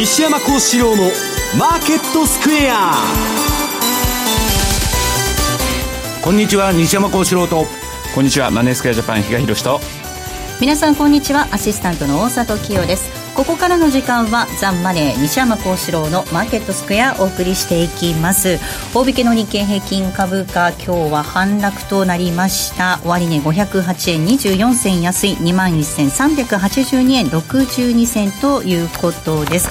西山幸四郎のマーケットスクエア。こんにちは西山幸四郎と。こんにちはマネースクエアジャパン比嘉宏と。皆さんこんにちは。アシスタントの大里清ですここからの時間はザンマネー西山幸四郎のマーケットスクエアお送りしていきます。大引けの日経平均株価今日は反落となりました。終値508円24銭安い21,382円62銭ということです。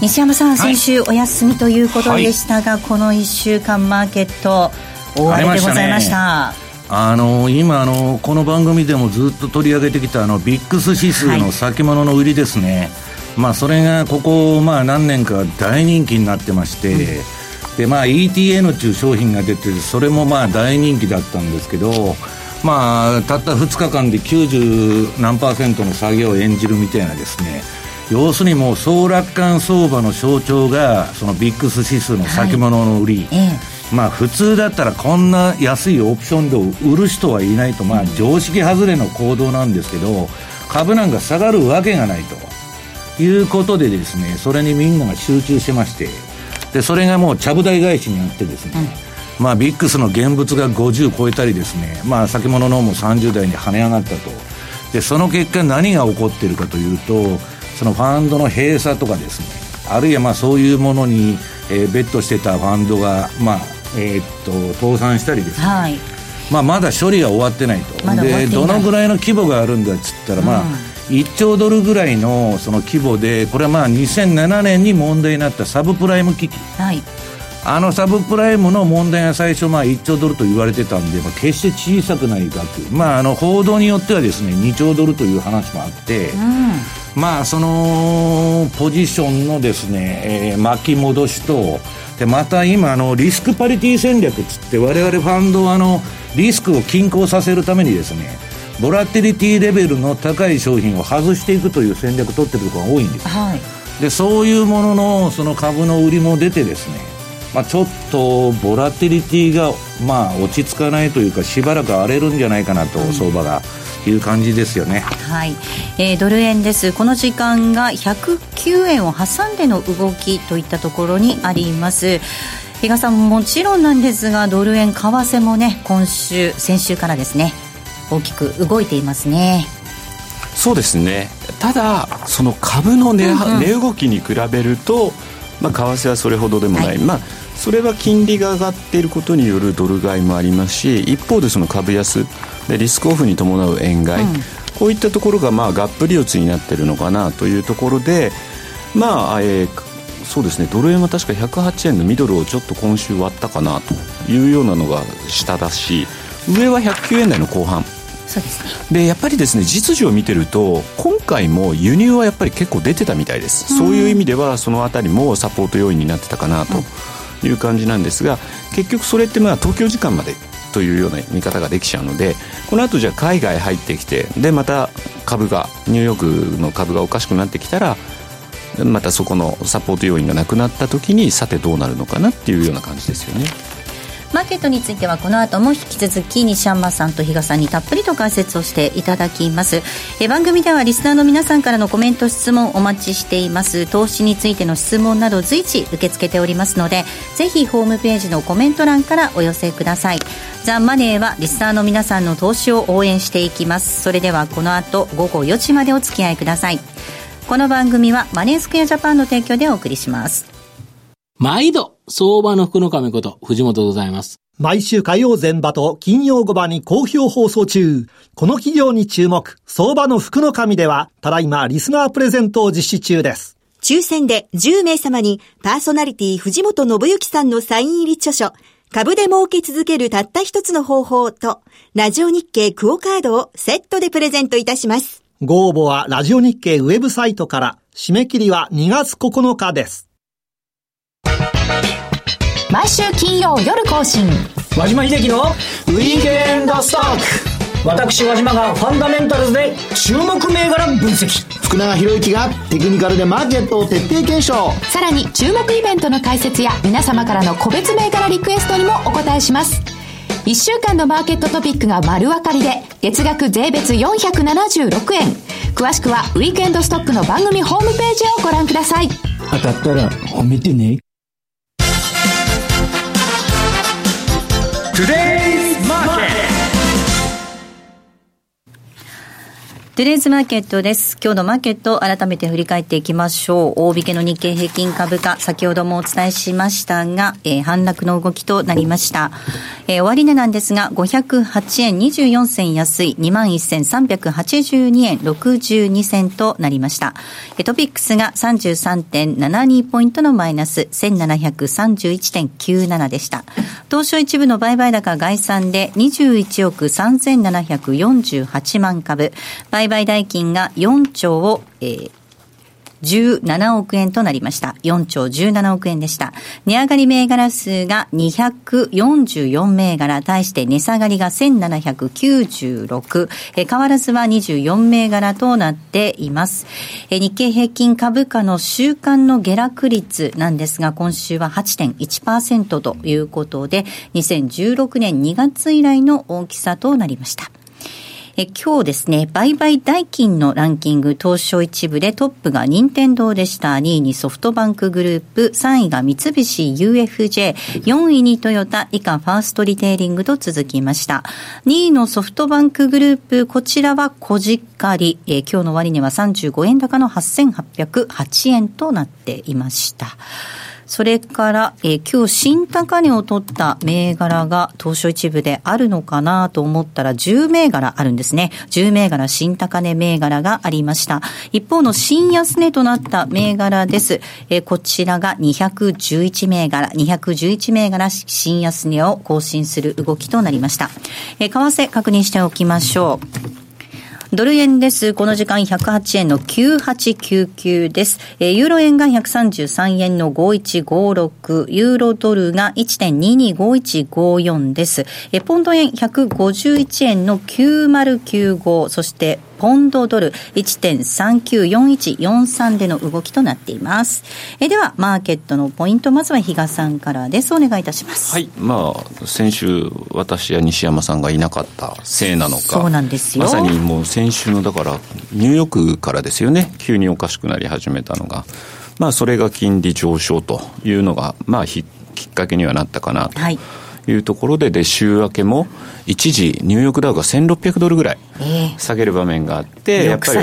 西山さん、先週お休みということでしたが、はい、この1週間マーケット大荒れでございましたあの今あの、この番組でもずっと取り上げてきたあのビックス指数の先物の売りですね、はい、まあ、それがここ、まあ、何年か大人気になってまして、うん、でまあ、ETN という商品が出てそれもまあ大人気だったんですけど、まあ、たった2日間で90何パーセントの下げを演じるみたいなですね。要するにもう総楽観相場の象徴がそのビックス指数の先物の売り、はいええまあ普通だったらこんな安いオプションで売る人はいないと、まあ常識外れの行動なんですけど、株なんか下がるわけがないと。いうことでですね、それにみんなが集中してまして、で、それがもうちゃぶ台返しにあってですね、うん、まあビックスの現物が50超えたりですね、まあ先物のも30代に跳ね上がったと。で、その結果何が起こっているかというと、そのファンドの閉鎖とかですね、あるいはまあそういうものに、えー、ベットしてたファンドが、まあ、えー、っと倒産したりですね、はい。まあ、まだ処理は終わってないと、ま、でどのぐらいの規模があるんだっつったら、まあ、うん、1兆ドルぐらいのその規模で、これはまあ2007年に問題になったサブプライム危機、はい、あのサブプライムの問題が最初、まあ、1兆ドルと言われてたんで、まあ、決して小さくない額、まあ、あの報道によってはですね2兆ドルという話もあって。うん。まあ、そのポジションのですね、えー、巻き戻しと、でまた今あのリスクパリティ戦略つって我々ファンドはあのリスクを均衡させるためにですねボラティリティレベルの高い商品を外していくという戦略を取ってるところが多いんです、はい、でそういうもののその株の売りも出てですね、まあ、ちょっとボラティリティがまあ落ち着かないというかしばらく荒れるんじゃないかなと、相場が。いう感じですよね。はい、えー、ドル円です。この時間が109円を挟んでの動きといったところにあります。比嘉さんもちろんなんですがドル円為替もね今週先週からですね大きく動いていますね。そうですねただその株の値,、値動きに比べると、まあ、為替はそれほどでもない、はい、まあそれは金利が上がっていることによるドル買いもありますし一方でその株安でリスクオフに伴う円買い、うん、こういったところがまあがっぷり四つになっているのかなというところでまあ、えー、そうですね。ドル円は確か108円のミドルをちょっと今週割ったかなというようなのが下だし上は109円台の後半そうですね。でやっぱりですね実需を見てると今回も輸入はやっぱり結構出てたみたいです、うん、そういう意味ではその辺りもサポート要因になってたかなという感じなんですが結局それってまあ東京時間までというような見方ができちゃうのでこの後じゃあ海外入ってきてでまた株がニューヨークの株がおかしくなってきたらまたそこのサポート要因がなくなった時にさてどうなるのかなっていうような感じですよね。マーケットについてはこの後も引き続き西山さんと比嘉さんにたっぷりと解説をしていただきます。え番組ではリスナーの皆さんからのコメント質問お待ちしています。投資についての質問など随時受け付けておりますのでぜひホームページのコメント欄からお寄せください。ザ・マネーはリスナーの皆さんの投資を応援していきます。それではこの後午後4時までお付き合いください。この番組はマネースクエアジャパンの提供でお送りします。毎度、相場の福の神こと、藤本でございます。毎週火曜前場と金曜後場に好評放送中。この企業に注目、相場の福の神では、ただいまリスナープレゼントを実施中です。抽選で10名様に、パーソナリティ藤本信之さんのサイン入り著書、株で儲け続けるたった一つの方法と、ラジオ日経クオカードをセットでプレゼントいたします。ご応募はラジオ日経ウェブサイトから、締め切りは2月9日です。毎週金曜夜更新。和島秀樹のウィークエンドストック。私和島がファンダメンタルズで注目銘柄分析。福永博之がテクニカルでマーケットを徹底検証。さらに注目イベントの解説や皆様からの個別銘柄リクエストにもお答えします。1週間のマーケットトピックが丸分かりで月額税別476円。詳しくはウィークエンドストックの番組ホームページをご覧ください。当たったら褒めてね。トゥデイズマーケットです。今日のマーケットを改めて振り返っていきましょう。大引けの日経平均株価、先ほどもお伝えしましたが、えー、反落の動きとなりました。えー、終値なんですが、508円24銭安い21,382円62銭となりました。トピックスが33.72ポイントのマイナス1731.97でした。東証一部の売買高概算で21億3748万株、売売買代金が4兆を、えー、17億円となりました。4兆17億円でした。値上がり銘柄数が244銘柄、対して値下がりが1796、え変わらずは24銘柄となっています。え日経平均株価の週間の下落率なんですが、今週は8.1%ということで、2016年2月以来の大きさとなりました。え今日ですね、売買代金のランキング、東証一部でトップが任天堂でした。2位にソフトバンクグループ、3位が三菱 UFJ、4位にトヨタ、以下ファーストリテイリングと続きました。2位のソフトバンクグループ、こちらは小じっかり、え今日の終値は35円高の8808円となっていました。それから、えー、今日新高値を取った銘柄が東証一部であるのかなと思ったら10銘柄あるんですね。10銘柄新高値銘柄がありました。一方の新安値となった銘柄です。えー、こちらが211銘柄、211銘柄新安値を更新する動きとなりました。えー、為替確認しておきましょう。ドル円です。この時間108円の9899です。えー、ユーロ円が133円の5156、ユーロドルが1.225154です。えー、ポンド円151円の9095、そしてポンドドル1.394143での動きとなっています。えでは、マーケットのポイント、まずは比嘉さんからです。お願いいたします。はい。まあ、先週、私や西山さんがいなかったせいなのか。そうなんですよ。まさにもう先週の、だから、ニューヨークからですよね。急におかしくなり始めたのが。まあ、それが金利上昇というのが、まあ、きっかけにはなったかなと。はいいうところで、で、週明けも、一時、ニューヨークダウが1600ドルぐらい下げる場面があって、やっぱり、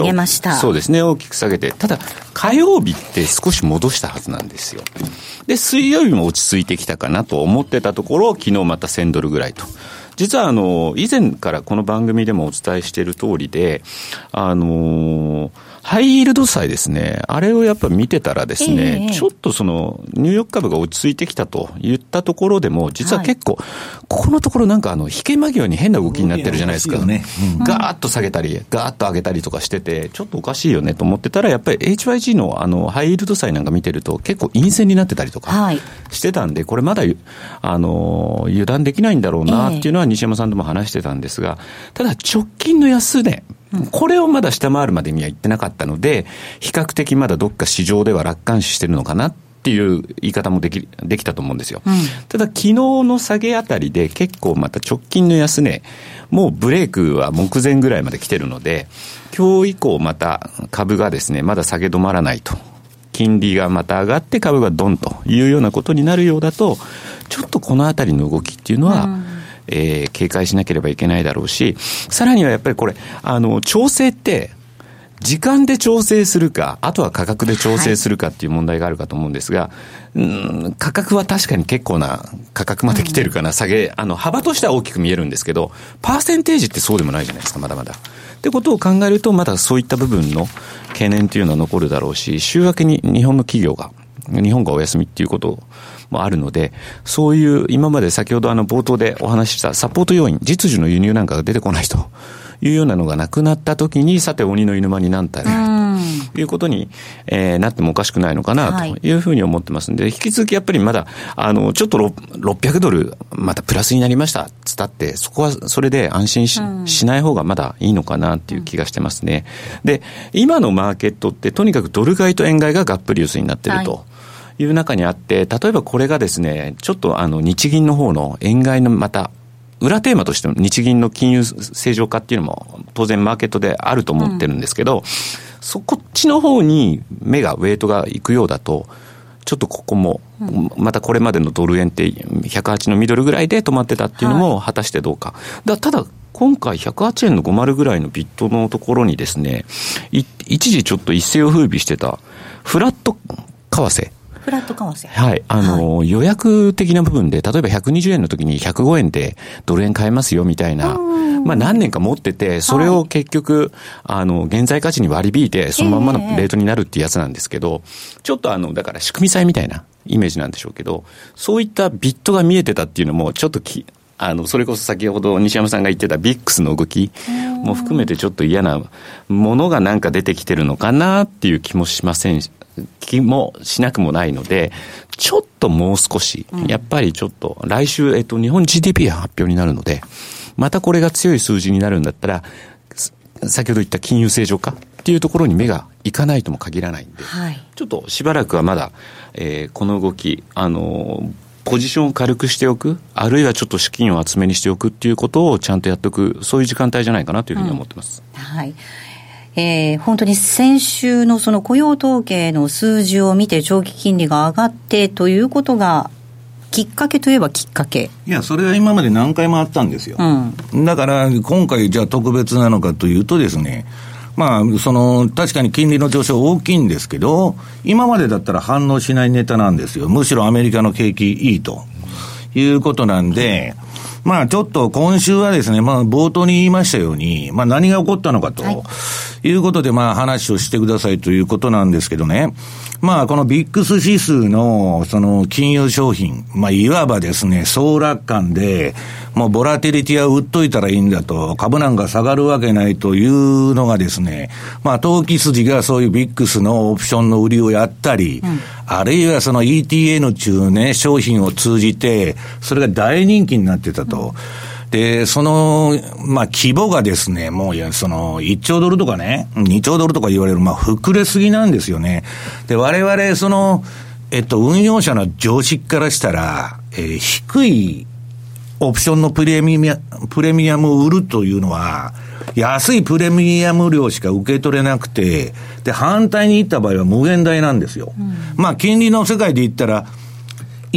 そうですね、大きく下げて、ただ、火曜日って少し戻したはずなんですよ。で、水曜日も落ち着いてきたかなと思ってたところ、昨日また1000ドルぐらいと。実はあの、以前からこの番組でもお伝えしている通りで、あのーハイイールド債ですね、あれをやっぱ見てたらですね、えー、ちょっとその、ニューヨーク株が落ち着いてきたと言ったところでも、実は結構、はい、ここのところなんかあの、引け間際に変な動きになってるじゃないですか。ねうん、ガーッと下げたり、ガーッと上げたりとかしてて、ちょっとおかしいよねと思ってたら、やっぱり HYG のあの、ハイイールド債なんか見てると、結構陰線になってたりとかしてたんで、これまだ、あの、油断できないんだろうなっていうのは西山さんとも話してたんですが、ただ直近の安値、これをまだ下回るまでには行ってなかったので、比較的まだどっか市場では楽観視してるのかなっていう言い方もできできたと思うんですよ。うん、ただ、昨日の下げあたりで結構また直近の安値、もうブレイクは目前ぐらいまで来てるので、今日以降また株がですね、まだ下げ止まらないと。金利がまた上がって株がドンというようなことになるようだと、ちょっとこのあたりの動きっていうのは、うんえー、警戒しなければいけないだろうし、さらにはやっぱりこれ、あの、調整って、時間で調整するか、あとは価格で調整するかっていう問題があるかと思うんですが、はい、うん価格は確かに結構な価格まで来てるかな、下げ、あの、幅としては大きく見えるんですけど、パーセンテージってそうでもないじゃないですか、まだまだ。ってことを考えると、まだそういった部分の懸念というのは残るだろうし、週明けに日本の企業が、日本がお休みっていうことをもあるので、そういう今まで先ほどあの冒頭でお話ししたサポート要因、実需の輸入なんかが出てこないというようなのがなくなったときに、さて鬼の犬間に何体ということに、えー、なってもおかしくないのかなというふうに思ってますんで、引き続きやっぱりまだ、あの、ちょっと600ドル、またプラスになりましたつったって、そこはそれで安心し,、しない方がまだいいのかなっていう気がしてますね。で、今のマーケットってとにかくドル買いと円買いががっぷり薄になってると。はいいう中にあって、例えばこれがですね、ちょっとあの日銀の方の円買いのまた裏テーマとしての日銀の金融正常化っていうのも当然マーケットであると思ってるんですけど、うんそこっちの方に目が、ウェイトがいくようだと、ちょっとここも、またこれまでのドル円って108のミドルぐらいで止まってたっていうのも果たしてどうか。だただ、今回108円の50ぐらいのビットのところにですね、一時ちょっと一世を風靡してた、フラット為替。フラット為替。はい。あの、はい、予約的な部分で、例えば120円の時に105円でドル円買えますよみたいな、まあ何年か持ってて、それを結局、はい、あの、現在価値に割り引いて、そのまんまのレートになるっていうやつなんですけど、えー、ちょっとあの、だから仕組み債みたいなイメージなんでしょうけど、そういったビットが見えてたっていうのも、ちょっとき、あの、それこそ先ほど西山さんが言ってたビックスの動きも含めてちょっと嫌なものがなんか出てきてるのかなっていう気もしません気もしなくもないので、ちょっともう少し、やっぱりちょっと、来週、えっと、日本 GDP 発表になるので、またこれが強い数字になるんだったら、先ほど言った金融正常化っていうところに目がいかないとも限らないんで、はい、ちょっとしばらくはまだ、えー、この動き、あのポジションを軽くしておく、あるいはちょっと資金を厚めにしておくっていうことをちゃんとやっておく、そういう時間帯じゃないかなというふうに思ってます。うん、はい。えー、本当に先週のその雇用統計の数字を見て長期金利が上がってということがきっかけといえばきっかけいや、それは今まで何回もあったんですよ。うん、だから、今回じゃあ特別なのかというとですね、まあ、その、確かに金利の上昇大きいんですけど、今までだったら反応しないネタなんですよ。むしろアメリカの景気いいということなんで、まあちょっと今週はですね、まあ冒頭に言いましたように、まあ何が起こったのかと、いうことでまあ話をしてくださいということなんですけどね。まあこのビックス指数のその金融商品、まあいわばですね、総楽観で、もうボラティリティは売っといたらいいんだと、株なんか下がるわけないというのがですね、まあ投機筋がそういうビックスのオプションの売りをやったり、うん、あるいはその ETN 中ね、商品を通じて、それが大人気になってたと。うん、で、その、まあ、規模がですね、もう、その、1兆ドルとかね、2兆ドルとか言われる、まあ、膨れすぎなんですよね。で、我々、その、えっと、運用者の常識からしたら、えー、低いオプションのプレミア、プレミアムを売るというのは、安いプレミアム量しか受け取れなくて、で、反対に言った場合は無限大なんですよ。うん、まあ、金利の世界で言ったら、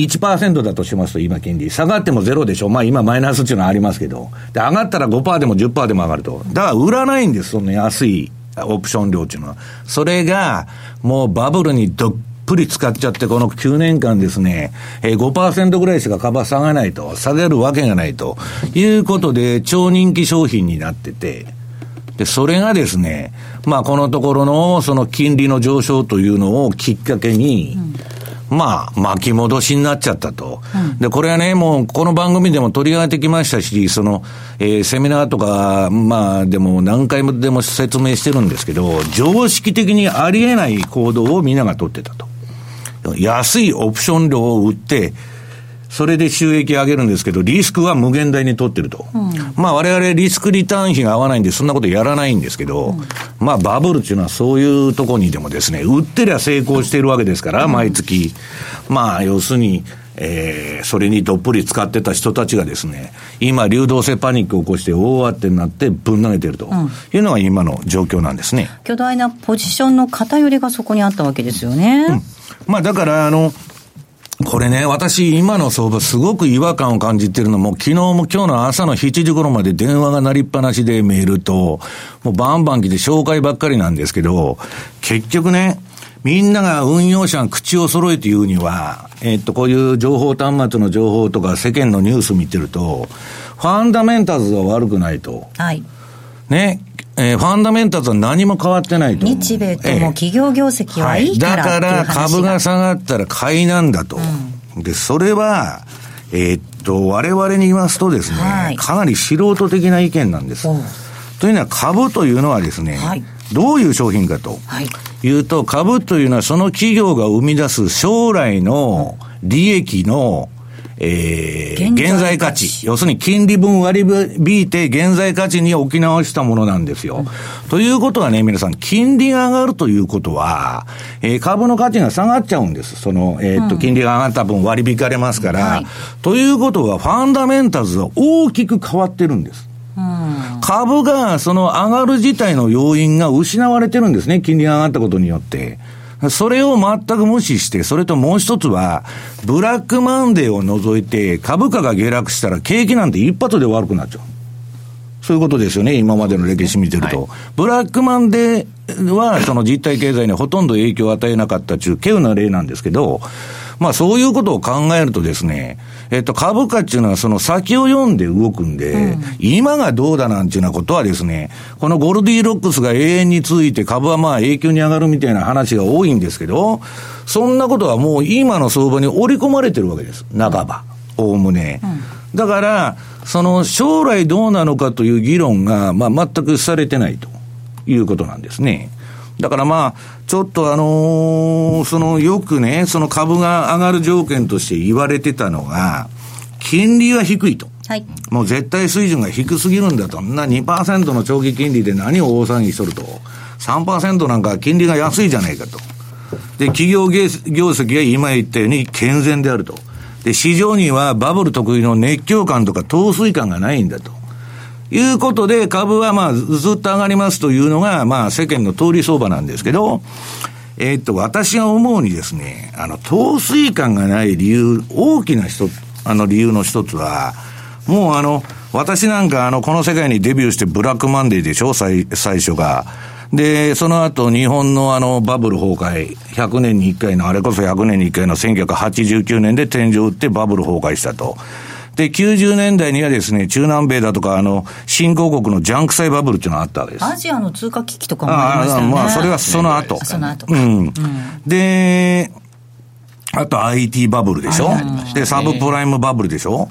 1%だとしますと、今金利。下がってもゼロでしょ。まあ今マイナスっていうのはありますけど。で、上がったら5%でも10%でも上がると。だから売らないんです、その安いオプション量っていうのは。それが、もうバブルにどっぷり使っちゃって、この9年間ですね、えー、5%ぐらいしか株は下がないと、下げるわけがないということで、超人気商品になってて、で、それがですね、まあ、このところの、その金利の上昇というのをきっかけに、うん、まあ、巻き戻しになっちゃったと、うん。で、これはね、もう、この番組でも取り上げてきましたし、その、えー、セミナーとか、まあ、でも何回もでも説明してるんですけど、常識的にありえない行動をみんなが取ってたと。安いオプション料を売って、それで収益上げるんですけど、リスクは無限大に取ってると。うん、まあ我々リスクリターン比が合わないんで、そんなことやらないんですけど、うん、まあバブルっていうのはそういうとこにでもですね、売ってりゃ成功してるわけですから、毎月。まあ要するに、えー、それにどっぷり使ってた人たちがですね、今、流動性パニックを起こして大当てになってぶん投げてるというのが今の状況なんですね。巨大なポジションの偏りがそこにあったわけですよね。うん、まあだから、あの、これね、私、今の相場、すごく違和感を感じてるのも、昨日も今日の朝の7時頃まで電話が鳴りっぱなしでメールと、もうバンバン来て紹介ばっかりなんですけど、結局ね、みんなが運用者が口を揃えて言うには、えっと、こういう情報端末の情報とか世間のニュース見てると、ファンダメンタルズは悪くないと。はい。ね。えー、ファンダメンタルズは何も変わってないと。日米とも企業業績はいいから、はい、だから株が下がったら買いなんだと。うん、で、それは、えー、っと、我々に言いますとですね、はい、かなり素人的な意見なんです。というのは株というのはですね、はい、どういう商品かというと、株というのはその企業が生み出す将来の利益のえー、現在価値。要するに金利分割り引いて現在価値に置き直したものなんですよ。うん、ということはね、皆さん、金利が上がるということは、えー、株の価値が下がっちゃうんです。その、えー、っと、金利が上がった分割り引かれますから、はい、ということは、ファンダメンタルズは大きく変わってるんです。株がその上がる自体の要因が失われてるんですね。金利が上がったことによって。それを全く無視して、それともう一つは、ブラックマンデーを除いて、株価が下落したら景気なんて一発で悪くなっちゃう。そういうことですよね、今までの歴史見てると。はい、ブラックマンデーは、その実体経済にほとんど影響を与えなかったという、稀有な例なんですけど、まあそういうことを考えるとですね、えっと、株価っていうのはその先を読んで動くんで、うん、今がどうだなんていうようなことはですね、このゴルディロックスが永遠に続いて株はまあ永久に上がるみたいな話が多いんですけど、そんなことはもう今の相場に織り込まれてるわけです。半ば。おおむね。だから、その将来どうなのかという議論が、まあ全くされてないということなんですね。だからまあ、ちょっとあのー、そのよくね、その株が上がる条件として言われてたのが、金利は低いと。はい、もう絶対水準が低すぎるんだと。な2%の長期金利で何を大騒ぎしとると。3%なんか金利が安いじゃないかと。で、企業業績が今言ったように健全であると。で、市場にはバブル特有の熱狂感とか陶酔感がないんだと。いうことで、株はまあずっと上がりますというのが、まあ世間の通り相場なんですけど、えー、っと、私が思うにですね、あの、陶酔感がない理由、大きな人、あの理由の一つは、もうあの、私なんかあの、この世界にデビューしてブラックマンデーでしょ最、最初が。で、その後日本のあのバブル崩壊、100年に1回の、あれこそ100年に1回の1989年で天井を打ってバブル崩壊したと。で、90年代にはですね、中南米だとか、あの、新興国のジャンク債バブルっていうのがあったわけです。アジアの通貨危機とかもありましたよね。あまあ、それはその後。その後。うん。うん、で、あと IT バブルでしょ、ね、で、サブプライムバブルでしょ？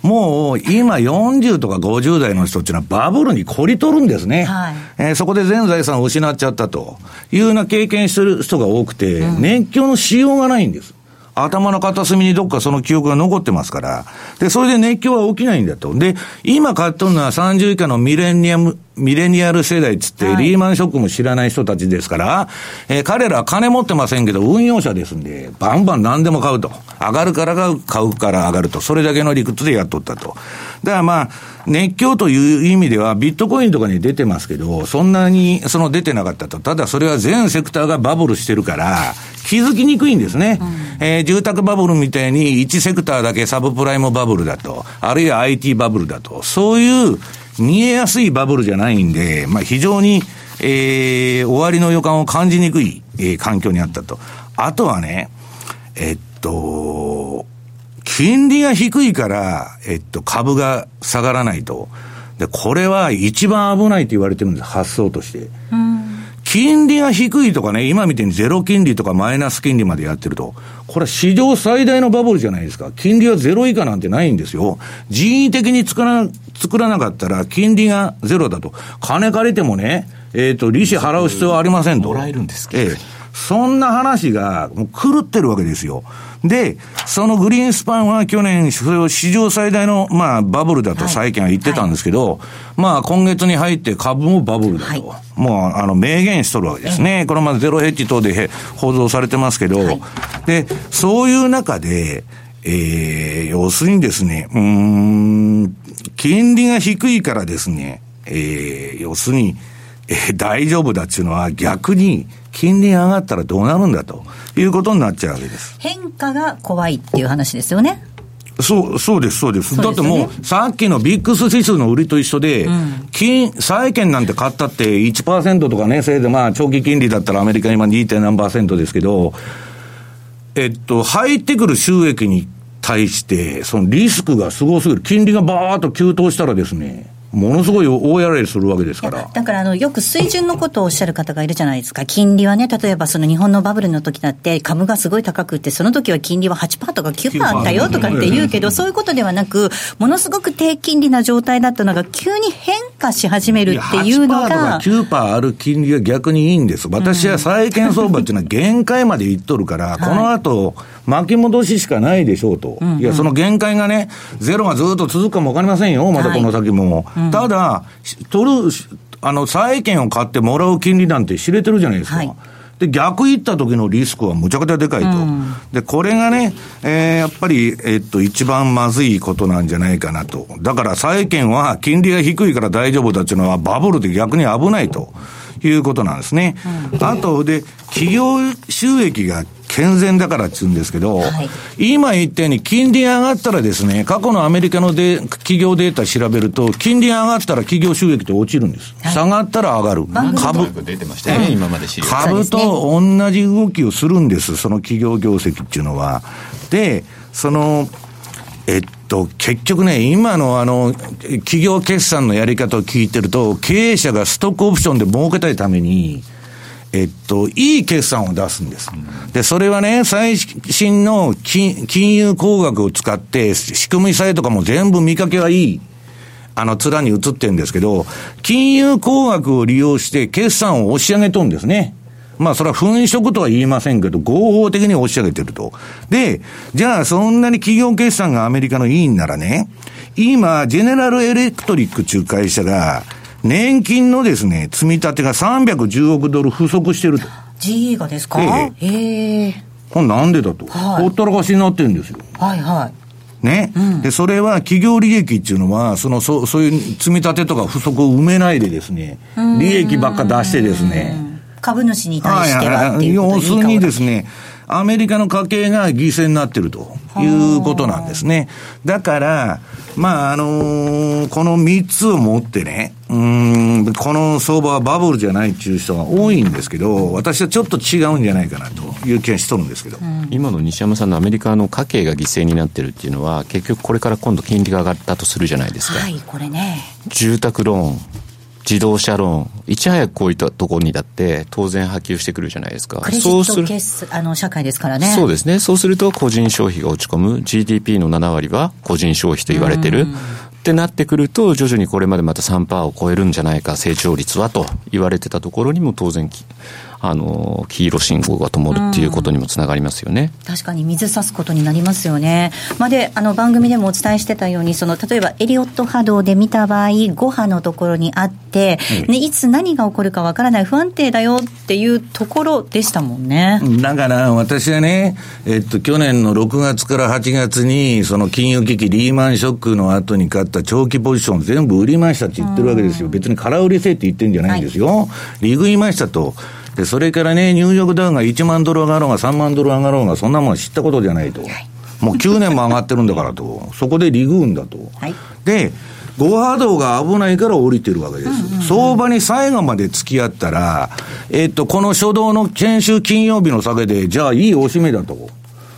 もう今40とか50代の人っていうのはバブルに凝り取るんですね。はい、えー、そこで全財産を失っちゃったというような経験してる人が多くて、うん、熱狂のしようがないんです。頭の片隅にどっかその記憶が残ってますから。で、それで熱狂は起きないんだと。で、今買っとるのは30以下のミレニアム、ミレニアル世代っつって、リーマンショックも知らない人たちですから、えー、彼らは金持ってませんけど、運用者ですんで、バンバン何でも買うと。上がるから買う、買うから上がると。それだけの理屈でやっとったと。だからまあ、熱狂という意味では、ビットコインとかに出てますけど、そんなにその出てなかったと。ただそれは全セクターがバブルしてるから、気づきにくいんですね。うん、えー、住宅バブルみたいに1セクターだけサブプライムバブルだと、あるいは IT バブルだと、そういう見えやすいバブルじゃないんで、まあ非常に、えー、終わりの予感を感じにくい、えー、環境にあったと。あとはね、えっと、金利が低いから、えっと、株が下がらないと。で、これは一番危ないと言われてるんです、発想として。金利が低いとかね、今みたいにゼロ金利とかマイナス金利までやってると、これは史上最大のバブルじゃないですか。金利はゼロ以下なんてないんですよ。人為的に作ら作らなかったら、金利がゼロだと。金借りてもね、えっ、ー、と、利子払う必要はありませんと。もらえるんですけど、ええそんな話がもう狂ってるわけですよ。で、そのグリーンスパンは去年、それを史上最大の、まあ、バブルだと債券は言ってたんですけど、はいはい、まあ、今月に入って株もバブルだと。はい、もう、あの、明言しとるわけですね。これまでゼロヘッジ等で報道されてますけど、で、そういう中で、えー、要するにですね、うん、金利が低いからですね、えー、要するに、えー、大丈夫だっていうのは逆に、金利が上がったらどうなるんだということになっちゃうわけです。変化が怖いっていう話ですよね。そう、そうです、そうです。ですね、だってもう、さっきのビックス指数の売りと一緒で、うん、金、債券なんて買ったって1%とかね、せいでまあ、長期金利だったらアメリカ今 2. 何パーセントですけど、えっと、入ってくる収益に対して、そのリスクがすごすぎる。金利がバーっと急騰したらですね、ものすごい大やられするわけですから。だからあの、よく水準のことをおっしゃる方がいるじゃないですか。金利はね、例えばその日本のバブルの時だって株がすごい高くって、その時は金利は8%とか9%あったよとかって言うけど、そういうことではなく、ものすごく低金利な状態だったのが急に変化し始めるっていうのが。8%とか9%ある金利は逆にいいんです。私は債券相場っていうのは限界までいっとるから、この後、巻き戻ししかないでしょうと。いや、その限界がね、ゼロがずっと続くかもわかりませんよ。まだこの先も。ただ、取る、あの、債券を買ってもらう金利なんて知れてるじゃないですか。はいで、逆行った時のリスクはむちゃくちゃでかいと。で、これがね、えー、やっぱり、えっと、一番まずいことなんじゃないかなと。だから債券は金利が低いから大丈夫だっていうのはバブルで逆に危ないと。いうことなんですね。あとで、企業収益が健全だからって言うんですけど、はい、今言ったように金利上がったらですね、過去のアメリカので企業データ調べると、金利上がったら企業収益って落ちるんです。はい、下がったら上がる。株。出てましたね、今まで株と同じ動きをするんです、その企業業績っていうのは。で、その、えっと、結局ね、今のあの、企業決算のやり方を聞いてると、経営者がストックオプションで儲けたいために、えっと、いい決算を出すんです。で、それはね、最新の金金融工学を使って、仕組みさえとかも全部見かけはいい。あの、面に映ってるんですけど、金融工学を利用して決算を押し上げとんですね。まあ、それは粉飾とは言いませんけど、合法的に押し上げてると。で、じゃあ、そんなに企業決算がアメリカのいいんならね、今、ジェネラルエレクトリックっていう会社が、年金のですね、積み立てが310億ドル不足してると。GE がですか？ええええこれなんでだと？はい、ほったらかしになってるんですよ。はいはい。ね、うん、で、それは企業利益っていうのは、その、そそういう積み立てとか不足を埋めないでですね、利益ばっか出してですね。株主に対してはっていう要するにですね、アメリカの家計が犠牲になってるということなんですね。だから、まあ、あのー、この3つを持ってね、うん、この相場はバブルじゃないっていう人が多いんですけど、私はちょっと違うんじゃないかなという気がしとるんですけど、うん、今の西山さんのアメリカの家計が犠牲になってるっていうのは、結局これから今度金利が上がったとするじゃないですか。はい、これね。住宅ローン、自動車ローン、いち早くこういったところにだって当然波及してくるじゃないですか。クレジットあの社会ですからね。そうですね。そうすると個人消費が落ち込む GDP の7割は個人消費と言われてる。ってなってくると、徐々にこれまでまた3%を超えるんじゃないか、成長率はと言われてたところにも当然あの、黄色信号が灯るっていうことにもつながりますよね。確かに水差すことになりますよね。まあ、で、あの、番組でもお伝えしてたように、その、例えばエリオット波動で見た場合、5波のところにあって、ね、いつ何が起こるかわからない、不安定だよっていうところでしたもんね。だから、私はね、えっと、去年の6月から8月に、その金融危機、リーマンショックの後に買った長期ポジション全部売りましたって言ってるわけですよ。別に空売りせって言ってんじゃないんですよ。はい、利食いましたと。で、それからね、ニューヨークダウンが1万ドル上がろうが3万ドル上がろうが、そんなもん知ったことじゃないと。はい、もう9年も上がってるんだからと。そこでリグーンだと。はい、で、ご波動が危ないから降りてるわけです。相場に最後まで付き合ったら、えっと、この初動の研修金曜日の下げで、じゃあいいおしめだと。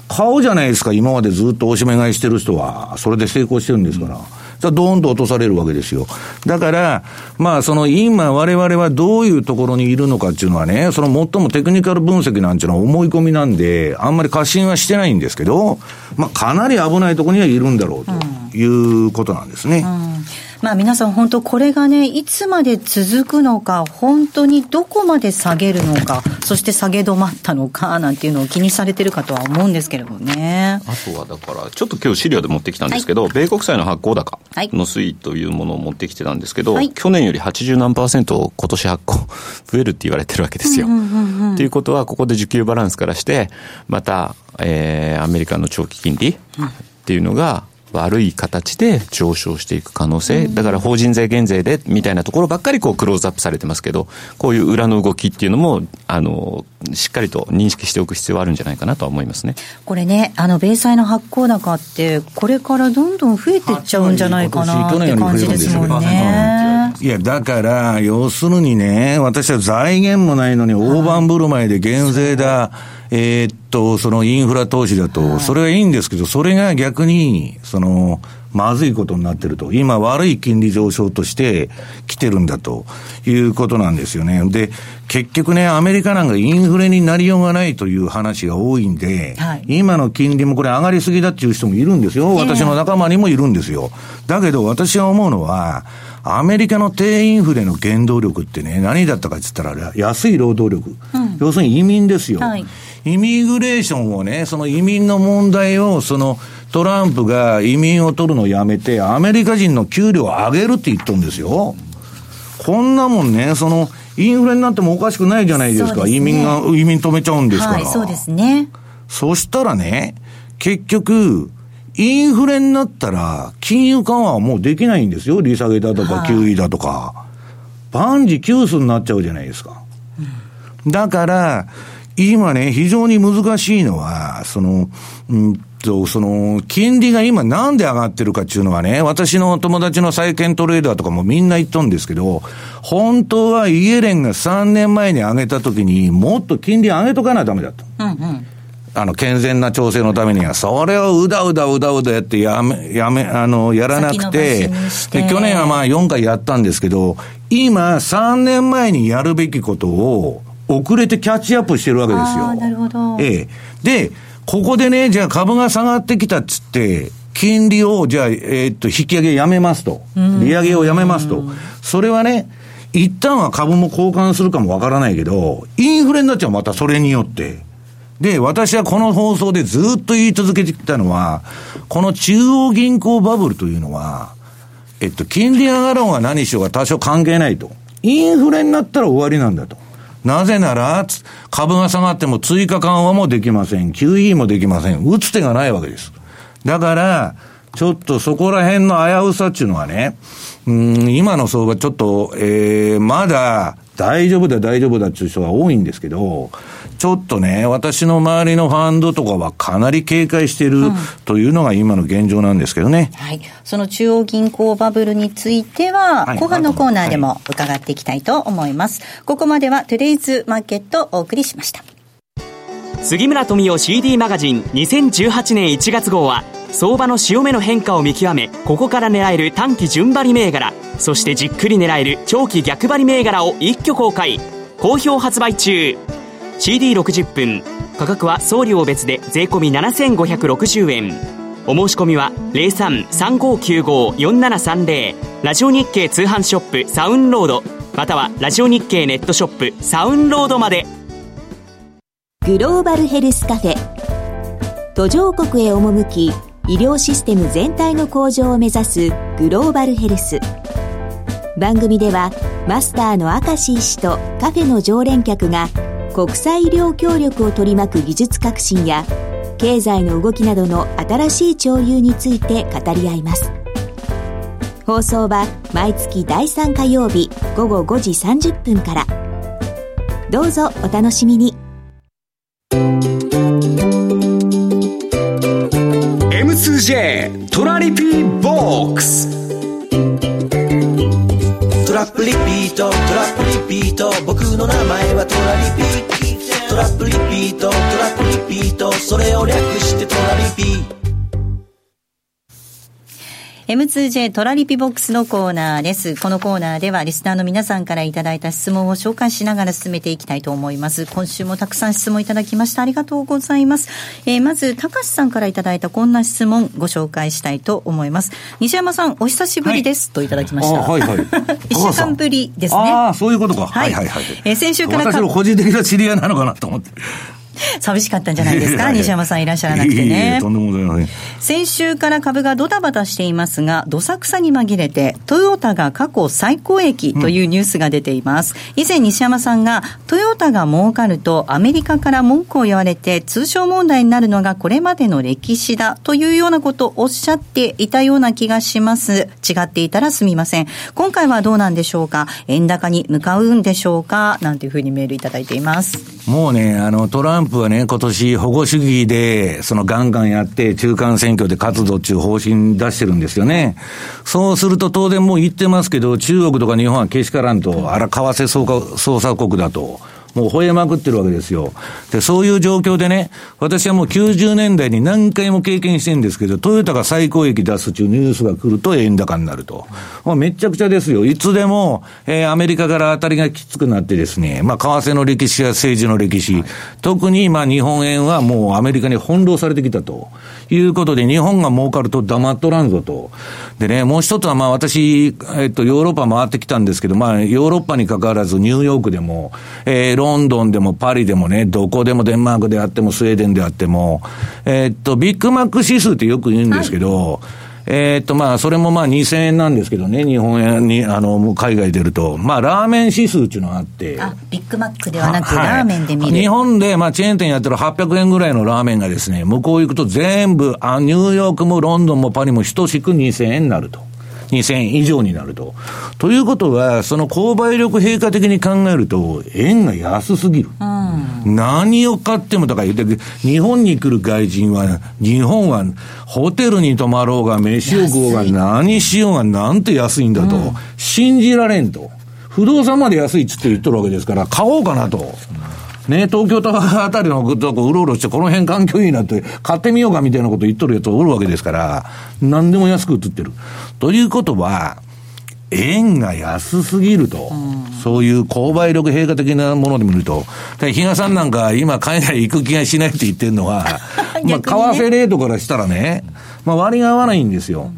買おうじゃないですか、今までずっとおしめ買いしてる人は。それで成功してるんですから。うんドーンと落とされるわけですよ。だから、まあ、その今我々はどういうところにいるのかっていうのはね、その最もテクニカル分析なんていうのは思い込みなんで、あんまり過信はしてないんですけど、まあ、かなり危ないところにはいるんだろうということなんですね。うんうんまあ、皆さん本当これがね、いつまで続くのか、本当にどこまで下げるのか、そして下げ止まったのか、なんていうのを気にされてるかとは思うんですけれどもね。あとはだから、ちょっと今日資料で持ってきたんですけど、はい、米国債の発行高の推移というものを持ってきてたんですけど、はい、去年より80何パーセント今年発行増えるって言われてるわけですよ。ということは、ここで需給バランスからして、また、えー、アメリカの長期金利っていうのが、悪い形で上昇していく可能性、だから法人税減税でみたいなところばっかりこうクローズアップされてますけど、こういう裏の動きっていうのも、あの、しっかりと認識しておく必要はあるんじゃないかなとは思いますね。これね、あの、米債の発行高って、これからどんどん増えていっちゃうんじゃないかなって感じですもんね。いや、だから、要するにね、私は財源もないのに大盤振る舞いで減税だ、えー、っと、そのインフラ投資だと、それはいいんですけど、それが逆に、その、まずいことになってると。今悪い金利上昇として来てるんだということなんですよね。で、結局ね、アメリカなんかインフレになりようがないという話が多いんで、はい、今の金利もこれ上がりすぎだっていう人もいるんですよ。私の仲間にもいるんですよ。だけど私は思うのは、アメリカの低インフレの原動力ってね、何だったかって言ったら、安い労働力。うん、要するに移民ですよ。はいイミグレーションをね、その移民の問題を、そのトランプが移民を取るのをやめて、アメリカ人の給料を上げるって言っとるんですよ。こんなもんね、そのインフレになってもおかしくないじゃないですか。すね移民が、移民止めちゃうんですから。はい、そうですね。そしたらね、結局、インフレになったら、金融緩和はもうできないんですよ。利下げだとか、はい QE だとか。万事休すになっちゃうじゃないですか。だから、今ね、非常に難しいのは、その、うんと、その、金利が今なんで上がってるかっていうのはね、私の友達の債券トレーダーとかもみんな言っとるんですけど、本当はイエレンが3年前に上げた時にもっと金利上げとかないとダメだと。うんうん。あの、健全な調整のためには、それをうだうだうだうだやってやめ、やめ、あの、やらなくてで、去年はまあ4回やったんですけど、今、3年前にやるべきことを、遅れてキャッチアップしてるわけですよ。なるほど。ええ。で、ここでね、じゃあ株が下がってきたっつって、金利を、じゃあ、えーっと、引き上げやめますと。利上げをやめますと。それはね、一旦は株も交換するかもわからないけど、インフレになっちゃう、またそれによって。で、私はこの放送でずっと言い続けてきたのは、この中央銀行バブルというのは、えっと、金利上がろうが何しようが多少関係ないと。インフレになったら終わりなんだと。なぜなら、株が下がっても追加緩和もできません。QE もできません。打つ手がないわけです。だから、ちょっとそこら辺の危うさっていうのはね、うん、今の相場ちょっと、えー、まだ大丈夫だ大丈夫だっていう人が多いんですけど、ちょっとね、私の周りのファンドとかはかなり警戒しているというのが今の現状なんですけどね。はい。その中央銀行バブルについては、はい後半のコーナーでも伺っていきたいと思います。ここまではトゥデイズマーケットをお送りしました。杉村富夫 CD マガジン2018年1月号は相場の潮目の変化を見極めここから狙える短期順張り銘柄そしてじっくり狙える長期逆張り銘柄を一挙公開好評発売中 CD60 分。価格は送料別で税込7560円。お申し込みは0335954730ラジオ日経通販ショップサウンロード。またはラジオ日経ネットショップサウンロードまで。グローバルヘルスカフェ。途上国へ赴き医療システム全体の向上を目指すグローバルヘルス。番組ではマスターの明石医師とカフェの常連客が国際医療協力を取り巻く技術革新や経済の動きなどの新しい潮流について語り合います。放送は毎月第3火曜日午後5時30分から。どうぞお楽しみに。M2J トラリピーボックス。トラップリピートトラップリピート。僕の名前はトラリピトトラップリピートトラップリピートそれを略してトラリピ。ト M2J トラリピボックスのコーナーです。このコーナーではリスナーの皆さんからいただいた質問を紹介しながら進めていきたいと思います。今週もたくさん質問いただきました。ありがとうございます。えーまず、高橋さんからいただいたこんな質問ご紹介したいと思います。西山さん、お久しぶりです、といただきました。あはいはい 一週間ぶりですね。ああ、そういうことか。ははいいはいはい。えー先週から私の個人的な知り合いなのかなと思って。寂しかったんじゃないですか？西山さんいらっしゃらなくてね。とんでもございません。先週から株がドタバタしていますが、どさくさに紛れて、トヨタが過去最高益というニュースが出ています。以前西山さんが、トヨタが儲かるとアメリカから文句を言われて通商問題になるのがこれまでの歴史だというようなことをおっしゃっていたような気がします。違っていたらすみません。今回はどうなんでしょうか？円高に向かうんでしょうか？なんていうふうにメールいただいています。もうね、あの、トランプはね、今年保護主義で、そのガンガンやって、中間選挙で活動っていう方針出してるんですよね。そうすると当然もう言ってますけど、中国とか日本はけしからんと、あら、為替操作操作国だと。もう吠えまくってるわけですよ。で、そういう状況でね、私はもう90年代に何回も経験してるんですけど、トヨタが最高益出すっていうニュースが来ると円高になると。もうめっちゃくちゃですよ。いつでも、えーアメリカから当たりがきつくなってですね、まあ、為替の歴史や政治の歴史、特にまあ日本円はもうアメリカに翻弄されてきたということで、日本が儲かると黙っとらんぞと。でね、もう一つはまあ私、えっと、ヨーロッパ回ってきたんですけど、まあ、ヨーロッパに関わらずニューヨークでも、えーロンドンでもパリでもね、どこでもデンマークであってもスウェーデンであっても、えっと、ビッグマック指数ってよく言うんですけど、えーっと、まあ、それもまあ2000円なんですけどね、日本円に、あの、海外出ると。まあ、ラーメン指数っていうのがあって。あ、ビッグマックではなく、はいラーメンで見る。日本で、まあ、チェーン店やってる800円ぐらいのラーメンがですね、向こう行くと全部、あニューヨークもロンドンもパリも等しく2000円になると。2000円以上になると。ということは、その購買力陛下的に考えると、円が安すぎる。何を買ってもだから言って、日本に来る外人は、日本はホテルに泊まろうが、飯を食おうが、何しようが、なんて安いんだと、信じられんと。不動産まで安いっつって言っとるわけですから、買おうかなと。ね、東京タワーあたりのとこうろうろして、この辺環境いいなって、買ってみようかみたいなこと言っとるやつおるわけですから、何でも安く売ってる。ということは、円が安すぎると、そういう購買力陛下的なもので見ると、比嘉さんなんか今海外行く気がしないって言ってるのは、まあ、為替レートからしたらね、まあ割が合わないんですよ。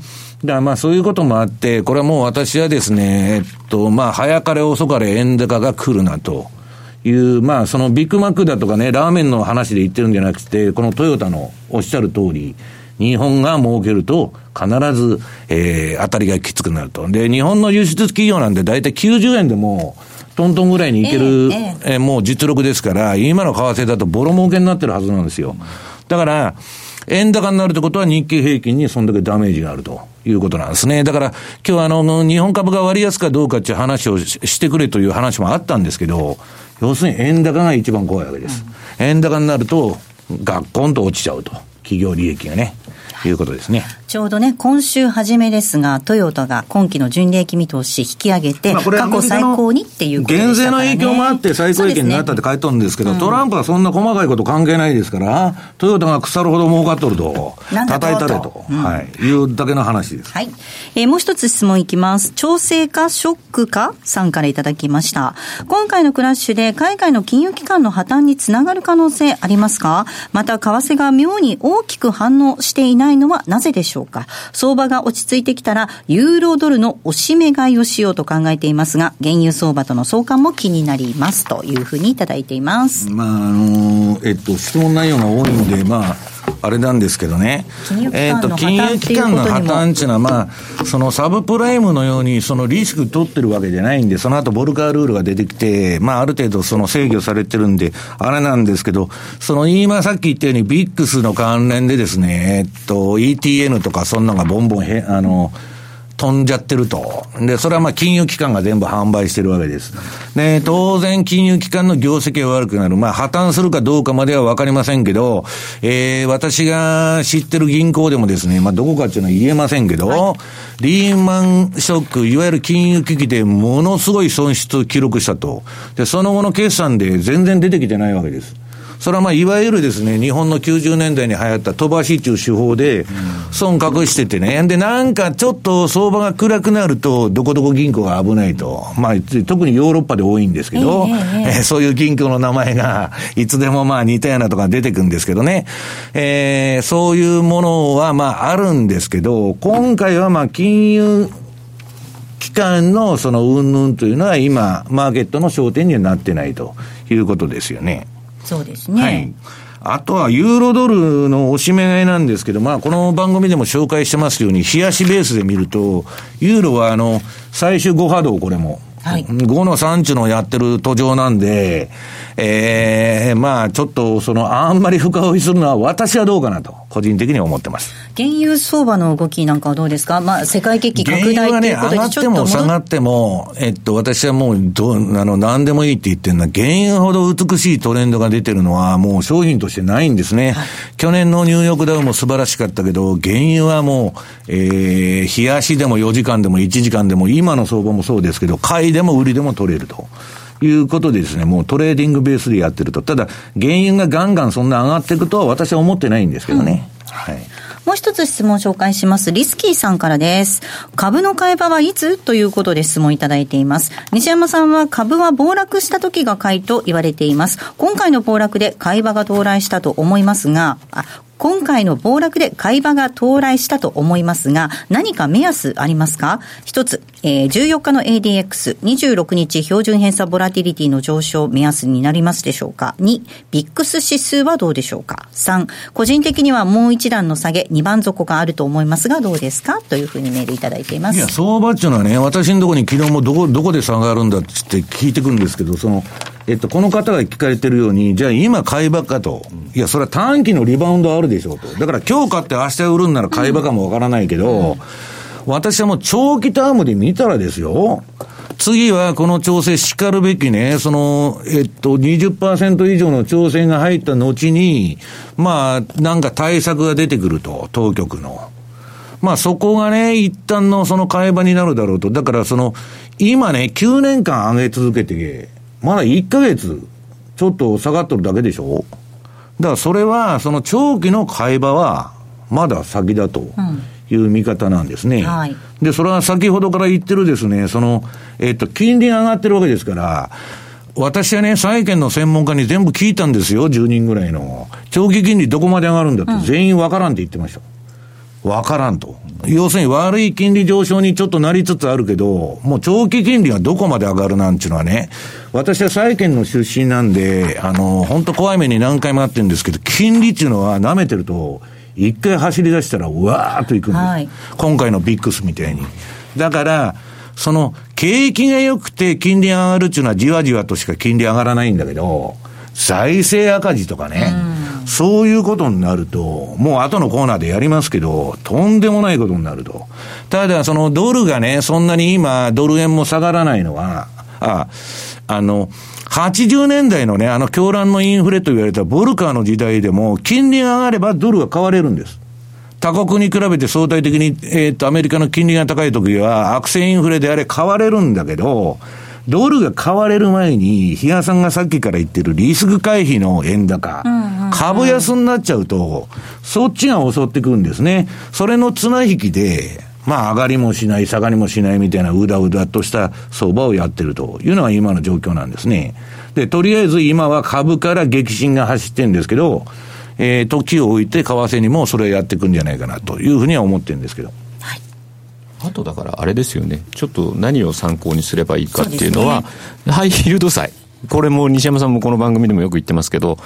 だからまあそういうこともあって、これはもう私はですね、えっと、まあ早かれ遅かれ円高が来るなと。いう、まあ、そのビッグマックだとかね、ラーメンの話で言ってるんじゃなくて、このトヨタのおっしゃる通り、日本が儲けると、必ず、えー、当たりがきつくなると。で、日本の輸出企業なんで、だいたい90円でも、トントンぐらいにいける、えええーもう実力ですから、今の為替だとボロ儲けになってるはずなんですよ。だから、円高になるってことは日経平均にそんだけダメージがあるということなんですね。だから、今日あの、日本株が割安かどうかっていう話をししてくれという話もあったんですけど、要するに円高が一番怖いわけです。円高になると、ガッコンと落ちちゃうと。企業利益がね。いうことですね。ちょうどね、今週初めですが、トヨタが今期の純利益見通し引き上げて、まあこれ過去最高にっていうことでした減税の。影響もあって最高益になったって書いてあるんですけど、トランプはそんな細かいこと関係ないですから、トヨタが腐るほど儲かっとると叩いたれと、はい、いうだけの話です。はい。えーもう一つ質問いきます。調整かショックかさんからいただきました。今回のクラッシュで海外の金融機関の破綻につながる可能性ありますか？また、為替が妙に大きく反応していないのはなぜでしょう？か相場が落ち着いてきたら、ユーロドルの押し目買いをしようと考えていますが、原油相場との相関も気になります。というふうにいただいています。まあ、あのえっと、質問内容が多いんで、まあ、あれなんですけどね。金融機えっと、関の破金綻っていう融機関の破綻っていうのは、まあ、そのサブプライムのように、そのリスク取ってるわけじゃないんで、その後ボルカールールが出てきて、まあ、ある程度その制御されてるんで、あれなんですけど、その今さっき言ったように、ビックスの関連でですね、えっと、ETN とかそんなのがボンボンへ、あの、飛んじゃってると。で、それはまあ金融機関が全部販売してるわけです。で、当然金融機関の業績が悪くなる。まあ破綻するかどうかまではわかりませんけど、えー、私が知ってる銀行でもですね、まあどこかっていうのは言えませんけど、リーマンショック、いわゆる金融危機でものすごい損失を記録したと。で、その後の決算で全然出てきてないわけです。それはまあ、いわゆるですね、日本の90年代に流行った飛ばしっていう手法で、損隠しててね。で、なんかちょっと相場が暗くなると、どこどこ銀行が危ないと。まあ、特にヨーロッパで多いんですけど、ええ そういう銀行の名前が、いつでもまあ似たようなとか出てくるんですけどね。えーそういうものはまああるんですけど、今回はまあ金融機関のその云々というのは今、マーケットの焦点にはなってないということですよね。そうですね。はい。あとは、ユーロドルの押し目買いなんですけど、まあ、この番組でも紹介してますように、冷やしベースで見ると、ユーロは、あの、最終5波動、これも。はい5の3地のやってる途上なんで、ええまあ、ちょっと、その、あんまり深追いするのは、私はどうかなと、個人的には思ってます。原油相場の動きなんかはどうですか？まあ、世界景気原拡大とい油はね、うことでちょ上がっても下がっても、えっと、私はもう、どう、あの、何でもいいって言ってるのは、原油ほど美しいトレンドが出てるのは、もう商品としてないんですね。去年のニューヨークダウも素晴らしかったけど、原油はもう、えー、冷やしでも4時間でも1時間でも、今の相場もそうですけど、買いでも売りでも取れると。いうことでですね、もうトレーディングベースでやってると。ただ、原油がガンガンそんな上がっていくとは私は思ってないんですけどね。はい。もう一つ質問を紹介します。リスキーさんからです。株の買い場はいつ？ということで質問いただいています。西山さんは株は暴落した時が買いと言われています。今回の暴落で買い場が到来したと思いますが、あ今回の暴落で買い場が到来したと思いますが、何か目安ありますか？一つ、えー、14日の ADX、26日標準偏差ボラティリティの上昇目安になりますでしょうか ?2、ビックス指数はどうでしょうか ?3、個人的にはもう一段の下げ、2番底があると思いますが、どうですか？というふうにメールいただいています。いや、相場っていうのはね、私のところに昨日もどこ、どこで下がるんだって聞いてくるんですけど、その、えっと、この方が聞かれてるように、じゃあ今買い場かと。いや、それは短期のリバウンドあるでしょうと。だから今日買って明日売るんなら買い場かもわからないけど、私はもう長期タームで見たらですよ。次はこの調整しかるべきね、その、えっと、20%以上の調整が入った後に、まあ、なんか対策が出てくると、当局の。まあそこがね、一旦のその買い場になるだろうと。だからその、今ね、9年間上げ続けて、まだ1ヶ月、ちょっと下がっとるだけでしょ？だからそれは、その長期の買い場は、まだ先だという見方なんですね。うんはい、で、それは先ほどから言ってるですね、その、えっと、金利が上がってるわけですから、私はね、債券の専門家に全部聞いたんですよ、10人ぐらいの。長期金利どこまで上がるんだって、全員わからんって言ってました。わからんと。要するに悪い金利上昇にちょっとなりつつあるけど、もう長期金利がどこまで上がるなんていうのはね、私は債券の出身なんで、あの、本当怖い目に何回もあってるんですけど、金利っていうのは舐めてると、一回走り出したら、うわーっといくんです、はい。今回のビックスみたいに。だから、その、景気が良くて金利上がるっていうのはじわじわとしか金利上がらないんだけど、財政赤字とかね、そういうことになると、もう後のコーナーでやりますけど、とんでもないことになると。ただ、そのドルがね、そんなに今、ドル円も下がらないのは、あ、あの、80年代のね、あの狂乱のインフレと言われたボルカーの時代でも、金利が上がればドルが買われるんです。他国に比べて相対的に、えっ、と、アメリカの金利が高い時は、悪性インフレであれ買われるんだけど、ドルが買われる前に、比嘉さんがさっきから言ってるリスク回避の円高、うんうん、株安になっちゃうと、そっちが襲ってくるんですね。それの綱引きで、まあ上がりもしない、下がりもしないみたいなうだうだとした相場をやってるというのが今の状況なんですね。で、とりあえず今は株から激震が走ってるんですけど、えー、時を置いて為替にもそれをやっていくんじゃないかなというふうには思ってるんですけど。あとだからあれですよね、ちょっと何を参考にすればいいかっていうのは、ね、ハイヒールド債。これも西山さんもこの番組でもよく言ってますけど、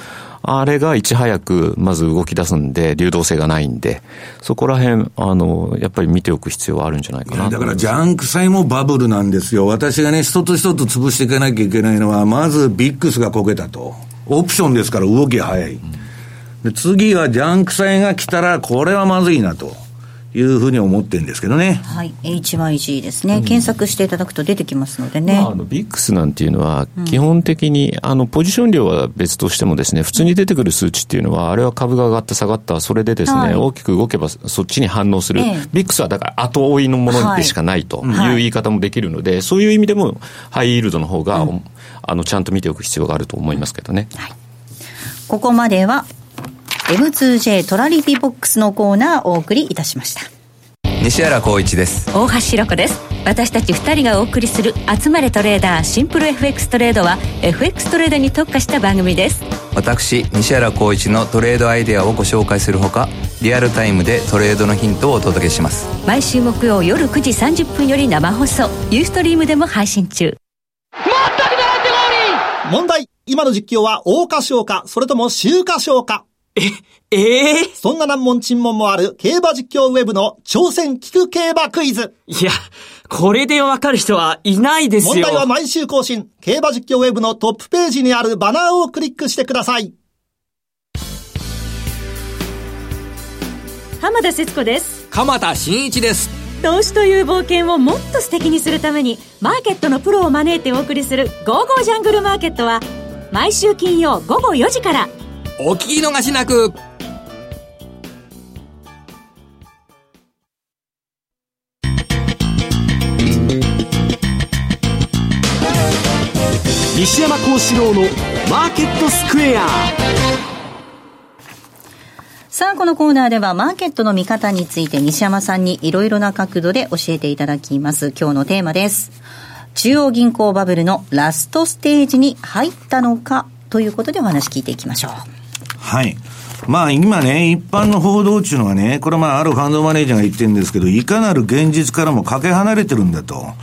あれがいち早くまず動き出すんで、流動性がないんで、そこら辺、あの、やっぱり見ておく必要はあるんじゃないかなだからジャンク債もバブルなんですよ。私がね、一つ一つ潰していかなきゃいけないのは、まずビックスがこけたと。オプションですから動き早い。で次はジャンク債が来たら、これはまずいなと。いうふうに思ってるんですけどね。はい。HYG ですね。うん、検索していただくと出てきますのでね。まあ、あの、ビックスなんていうのは、基本的に、うん、あの、ポジション量は別としてもですね、普通に出てくる数値っていうのは、あれは株が上がった下がった、それでですね、はい、大きく動けばそっちに反応する。ええ、ビックスはだから後追いのものでしかないという言い方もできるので、はい、そういう意味でも、ハイイールドの方が、うん、あの、ちゃんと見ておく必要があると思いますけどね。はい。ここまでは、M2J トラリピボックスのコーナーお送りいたしました。西原光一です。大橋ろ子です。私たち2人がお送りする「集まれトレーダーシンプル FX トレード」は FX トレードに特化した番組です。私西原光一のトレードアイデアをご紹介するほかリアルタイムでトレードのヒントをお届けします。毎週木曜夜9時30分より生放送。ユーストリームでも配信中。問題。今の実況は大花賞かそれとも秋華賞かえ、ええー、そんな難問沈問もある競馬実況ウェブの挑戦聞く競馬クイズ。いや、これでわかる人はいないですよ。問題は毎週更新。競馬実況ウェブのトップページにあるバナーをクリックしてください。浜田節子です。鎌田新一です。投資という冒険をもっと素敵にするために、マーケットのプロを招いてお送りする、ゴーゴージャングルマーケットは、毎週金曜午後4時から、お聞き逃しなく西山幸四郎のマーケットスクエアさあ、このコーナーではマーケットの見方について西山さんにいろいろな角度で教えていただきます。今日のテーマです。中央銀行バブルのラストステージに入ったのかということでお話聞いていきましょう。はい。まあ今ね、一般の報道っていうのはね、これまああるファンドマネージャーが言ってるんですけど、いかなる現実からもかけ離れてるんだと。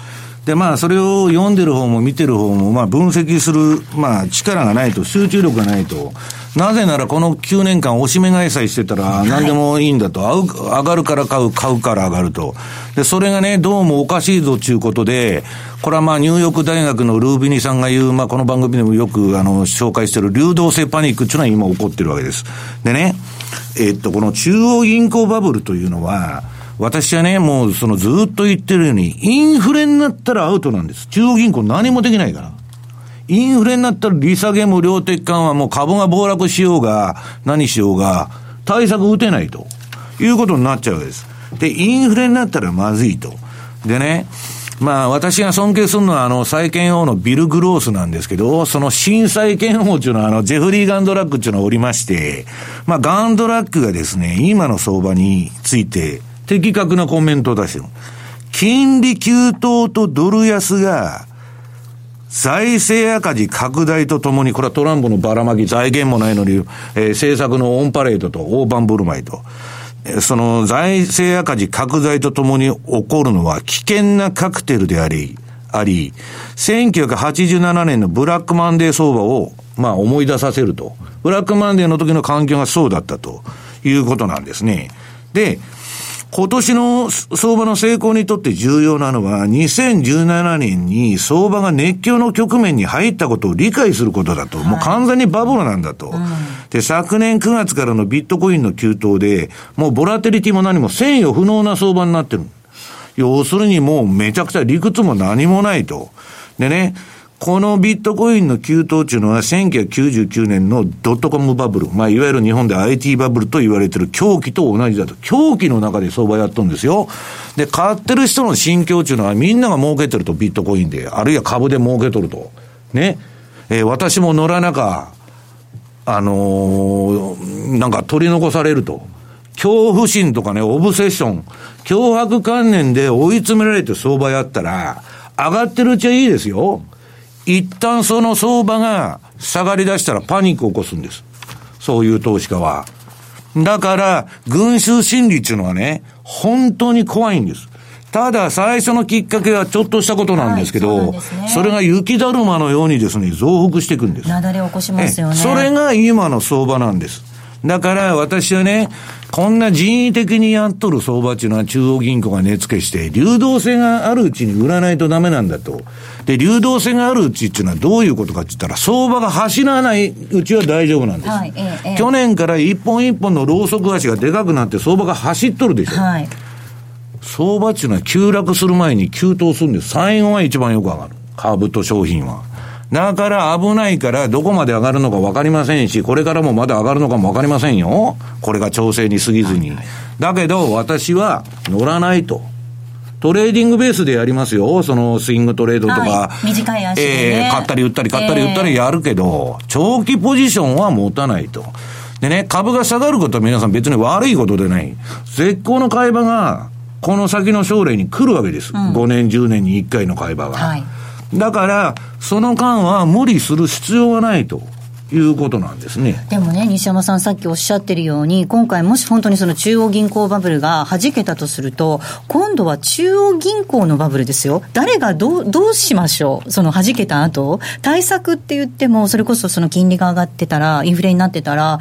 で、まあ、それを読んでる方も見てる方も、まあ、分析する、まあ、力がないと、集中力がないと。なぜなら、この9年間、おしめ買いさえしてたら、何でもいいんだと。上がるから買う、買うから上がると。で、それがね、どうもおかしいぞということで、これはまあ、ニューヨーク大学のルービニさんが言う、まあ、この番組でもよく、あの、紹介してる流動性パニックっていうのは今起こってるわけです。でね、えっと、この中央銀行バブルというのは、私はね、もうそのずっと言ってるように、インフレになったらアウトなんです。中央銀行何もできないから。インフレになったら利下げも量的緩和も株が暴落しようが、何しようが、対策打てないということになっちゃうわけです。で、インフレになったらまずいと。でね、まあ私が尊敬するのはあの債券王のビル・グロースなんですけど、その新債券王っていうのはあのジェフリー・ガンドラックっていうのがおりまして、まあガンドラックがですね、今の相場について的確なコメントを出してる。金利急騰とドル安が、財政赤字拡大とともに、これはトランプのばらまき、財源もないのに、えー、政策のオンパレードと大盤振る舞いと。その財政赤字拡大とともに起こるのは危険なカクテルであり、あり、1987年のブラックマンデー相場を、まあ思い出させると。ブラックマンデーの時の環境がそうだったということなんですね。で、今年の相場の成功にとって重要なのは、2017年に相場が熱狂の局面に入ったことを理解することだと。もう完全にバブルなんだと。で、昨年9月からのビットコインの急騰で、もうボラテリティも何も制御不能な相場になってる。要するにもうめちゃくちゃ理屈も何もないと。でね、このビットコインの急騰っていうのは1999年のドットコムバブル、まあいわゆる日本で IT バブルと言われてる狂気と同じだと。狂気の中で相場やっとるんですよ。で、買ってる人の心境っていうのはみんなが儲けてるとビットコインで、あるいは株で儲けとると。ね。えー、私も乗らなか、あのー、なんか取り残されると。恐怖心とかね、オブセッション、脅迫観念で追い詰められて相場やったら、上がってるうちはいいですよ。一旦その相場が下がり出したらパニックを起こすんです。そういう投資家は。だから、群衆心理っていうのはね、本当に怖いんです。ただ、最初のきっかけはちょっとしたことなんですけど、はいそね、それが雪だるまのようにですね、増幅していくんです。なだれ起こしますよね。それが今の相場なんです。だから私はね、こんな人為的にやっとる相場っていうのは中央銀行が値付けして、流動性があるうちに売らないとダメなんだと。で、流動性があるうちっていうのはどういうことかって言ったら、相場が走らないうちは大丈夫なんです。はいええ、去年から一本一本のローソク足がでかくなって相場が走っとるでしょ。はい、相場っていうのは急落する前に急騰するんです。最後は一番よく上がる。株と商品は。だから危ないからどこまで上がるのか分かりませんし、これからもまだ上がるのかも分かりませんよ。これが調整に過ぎずに。だけど私は乗らないと。トレーディングベースでやりますよ。そのスイングトレードとか。はい、短い足で、ね、えー、買ったり売ったり買ったり売ったりやるけど、えー、長期ポジションは持たないと。でね、株が下がることは皆さん別に悪いことでない。絶好の買い場が、この先の将来に来るわけです。うん、5年、10年に1回の買い場が。はいだから、その間は無理する必要はないと。いうことなんですねでもね、西山さん、さっきおっしゃってるように、今回、もし本当にその中央銀行バブルが弾けたとすると、今度は中央銀行のバブルですよ、誰がどうどうしましょう、その弾けた後？対策って言っても、それこそその金利が上がってたら、インフレになってたら、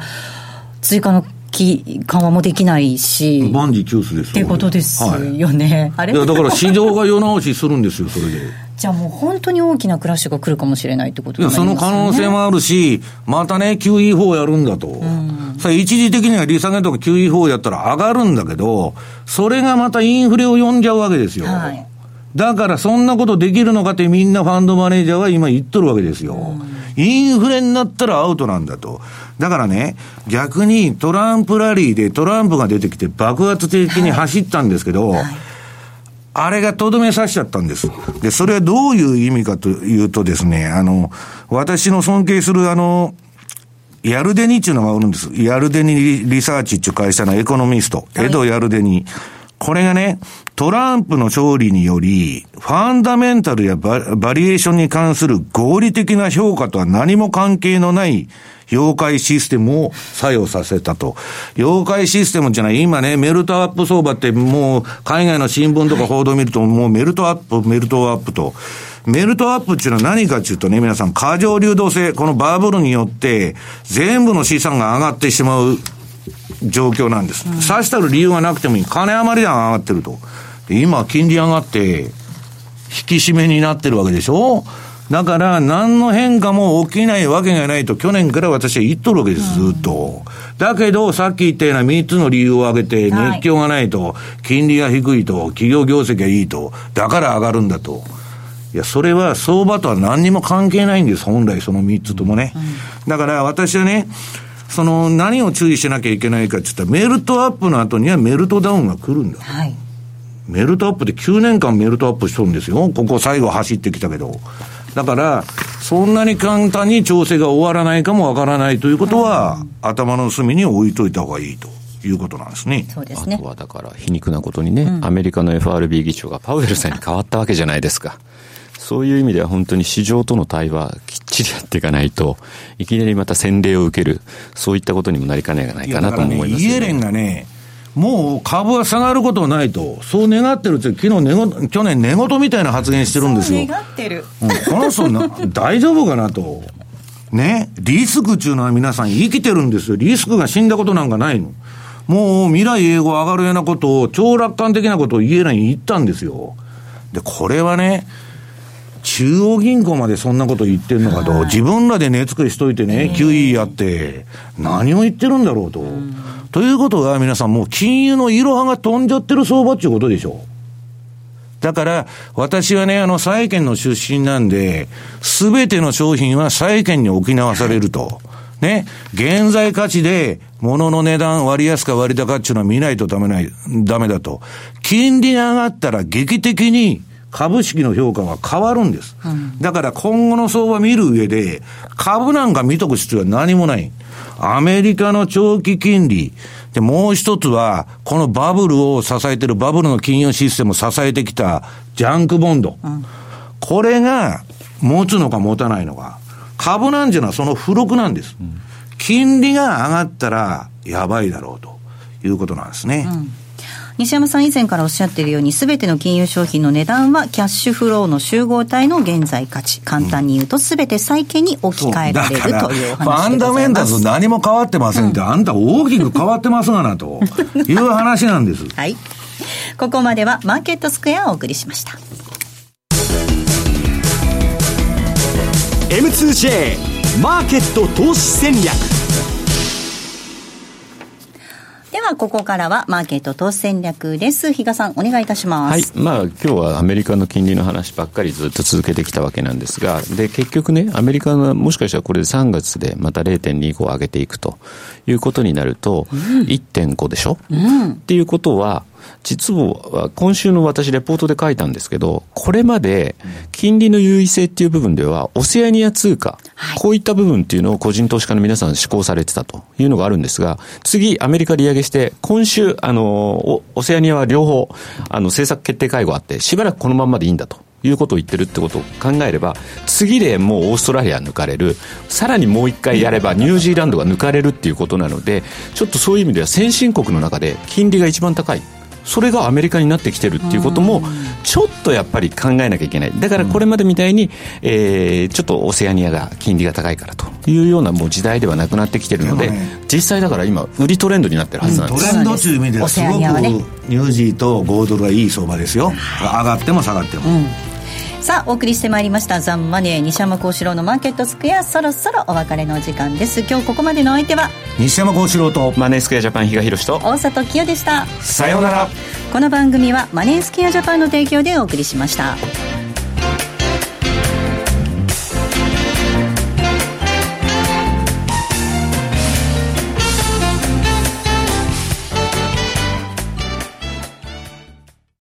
追加の緩和もできないし。万事休すですってことですよね。はい、あれ？いや、だから市場が世直しするんですよ、それで。じゃあもう本当に大きなクラッシュが来るかもしれないってことですね。その可能性もあるし、またね、QE4 やるんだと。うん、さ一時的には利下げとか QE4 やったら上がるんだけど、それがまたインフレを呼んじゃうわけですよ。はい、だからそんなことできるのかってみんなファンドマネージャーは今言っとるわけですよ。うんインフレになったらアウトなんだと。だからね、逆にトランプラリーでトランプが出てきて爆発的に走ったんですけど、はいはいあれがとどめさしちゃったんです。で、それはどういう意味かというとですね、あの、私の尊敬するあの、ヤルデニっていうのがおるんです。ヤルデニリサーチっていう会社のエコノミスト、はい、エド・ヤルデニ。これがね、トランプの勝利により、ファンダメンタルやババリエーションに関する合理的な評価とは何も関係のない妖怪システムを作用させたと。妖怪システムじゃない、今ね、メルトアップ相場ってもう海外の新聞とか報道見ると、もうメルトアップ、メルトアップと。メルトアップっていうのは何かっていうとね、皆さん、過剰流動性、このバブルによって、全部の資産が上がってしまう状況なんです。うん、さしたる理由がなくてもいい。金余りが上がってると。今、金利上がって、引き締めになってるわけでしょ？だから、何の変化も起きないわけがないと、去年から私は言っとるわけです、ずっと。だけど、さっき言ったような3つの理由を挙げて、熱狂がないと、金利が低いと、企業業績がいいと、だから上がるんだと。いや、それは相場とは何にも関係ないんです、本来その3つともね。だから私はね、その何を注意しなきゃいけないかって言ったら、メルトアップの後にはメルトダウンが来るんだ。はい、メルトアップで9年間メルトアップしとるんですよ。ここ最後走ってきたけど。だから、そんなに簡単に調整が終わらないかもわからないということは、うん、頭の隅に置いといた方がいいと。いうことなんですね。そうですね。あとはだから皮肉なことにね、うん、アメリカの FRB 議長がパウエルさんに変わったわけじゃないですか。そういう意味では本当に市場との対話、きっちりやっていかないと、いきなりまた洗礼を受ける、そういったことにもなりかねないかなと思います、ね、イエレンがね、もう株は下がることはないと、そう願ってるって、昨日寝去年、寝言みたいな発言してるんですよ。願ってる。うん、この人な、大丈夫かなと。ね、リスクっていうのは皆さん生きてるんですよ。リスクが死んだことなんかないの。もう未来英語上がるようなことを、超楽観的なことを言えないに言ったんですよ。で、これはね、中央銀行までそんなこと言ってるのかと、はい、自分らで値作りしといてね、QE やって、何を言ってるんだろうと。ということは皆さんもう金融のいろはが飛んじゃってる相場っていうことでしょう。だから、私はね、あの、債券の出身なんで、すべての商品は債券に置き直されると。ね、現在価値で物の値段割安か割高っていうのは見ないとダメない、ダメだと。金利が上がったら劇的に株式の評価は変わるんです。うん、だから今後の相場見る上で、株なんか見とく必要は何もない。アメリカの長期金利。で、もう一つは、このバブルを支えてるバブルの金融システムを支えてきたジャンクボンド。うん、これが持つのか持たないのか。株なんていうのはその付録なんです。うん、金利が上がったらやばいだろうということなんですね。うん西山さん以前からおっしゃっているように、すべての金融商品の値段はキャッシュフローの集合体の現在価値。簡単に言うと、すべて債券に置き換えられるという話でファンダメンタルズ何も変わってませんって、うん、あんた大きく変わってますがな、という話なんです。はい。ここまではマーケットスクエアをお送りしました。M2J マーケット投資戦略はここからはマーケット投資戦略です。比嘉さん、お願いいたします。はい。まあ、今日はアメリカの金利の話ばっかりずっと続けてきたわけなんですが、で、結局ね、アメリカの、もしかしたらこれで3月でまた0.25上げていくということになると、うん、1.5でしょ、うん、っていうことは、実は今週の私レポートで書いたんですけど、これまで金利の優位性っていう部分では、オセアニア通貨、はい、こういった部分っていうのを個人投資家の皆さん施行されてたというのがあるんですが、次アメリカ利上げして、今週、あの、オセアニアは両方、あの、政策決定会合あって、しばらくこのままでいいんだと。いうことを言ってるってことを考えれば、次でもうオーストラリア抜かれる、さらにもう一回やればニュージーランドが抜かれるっていうことなので、ちょっとそういう意味では先進国の中で金利が一番高い。それがアメリカになってきてるっていうことも、ちょっとやっぱり考えなきゃいけない。だからこれまでみたいに、えー、ちょっとオセアニアが金利が高いからというようなもう時代ではなくなってきてるので、実際だから今、売りトレンドになってるはずなんです。トレンドという意味ではすごくニュージーと5ドルはいい相場ですよ。上がっても下がっても。さあお送りしてまいりましたザンマネー西山幸四郎のマーケットスクエアそろそろお別れの時間です。今日ここまでのお相手は西山幸四郎とマネースクエアジャパン比嘉宏と大里清でしたさようなら。この番組はマネースクエアジャパンの提供でお送りしました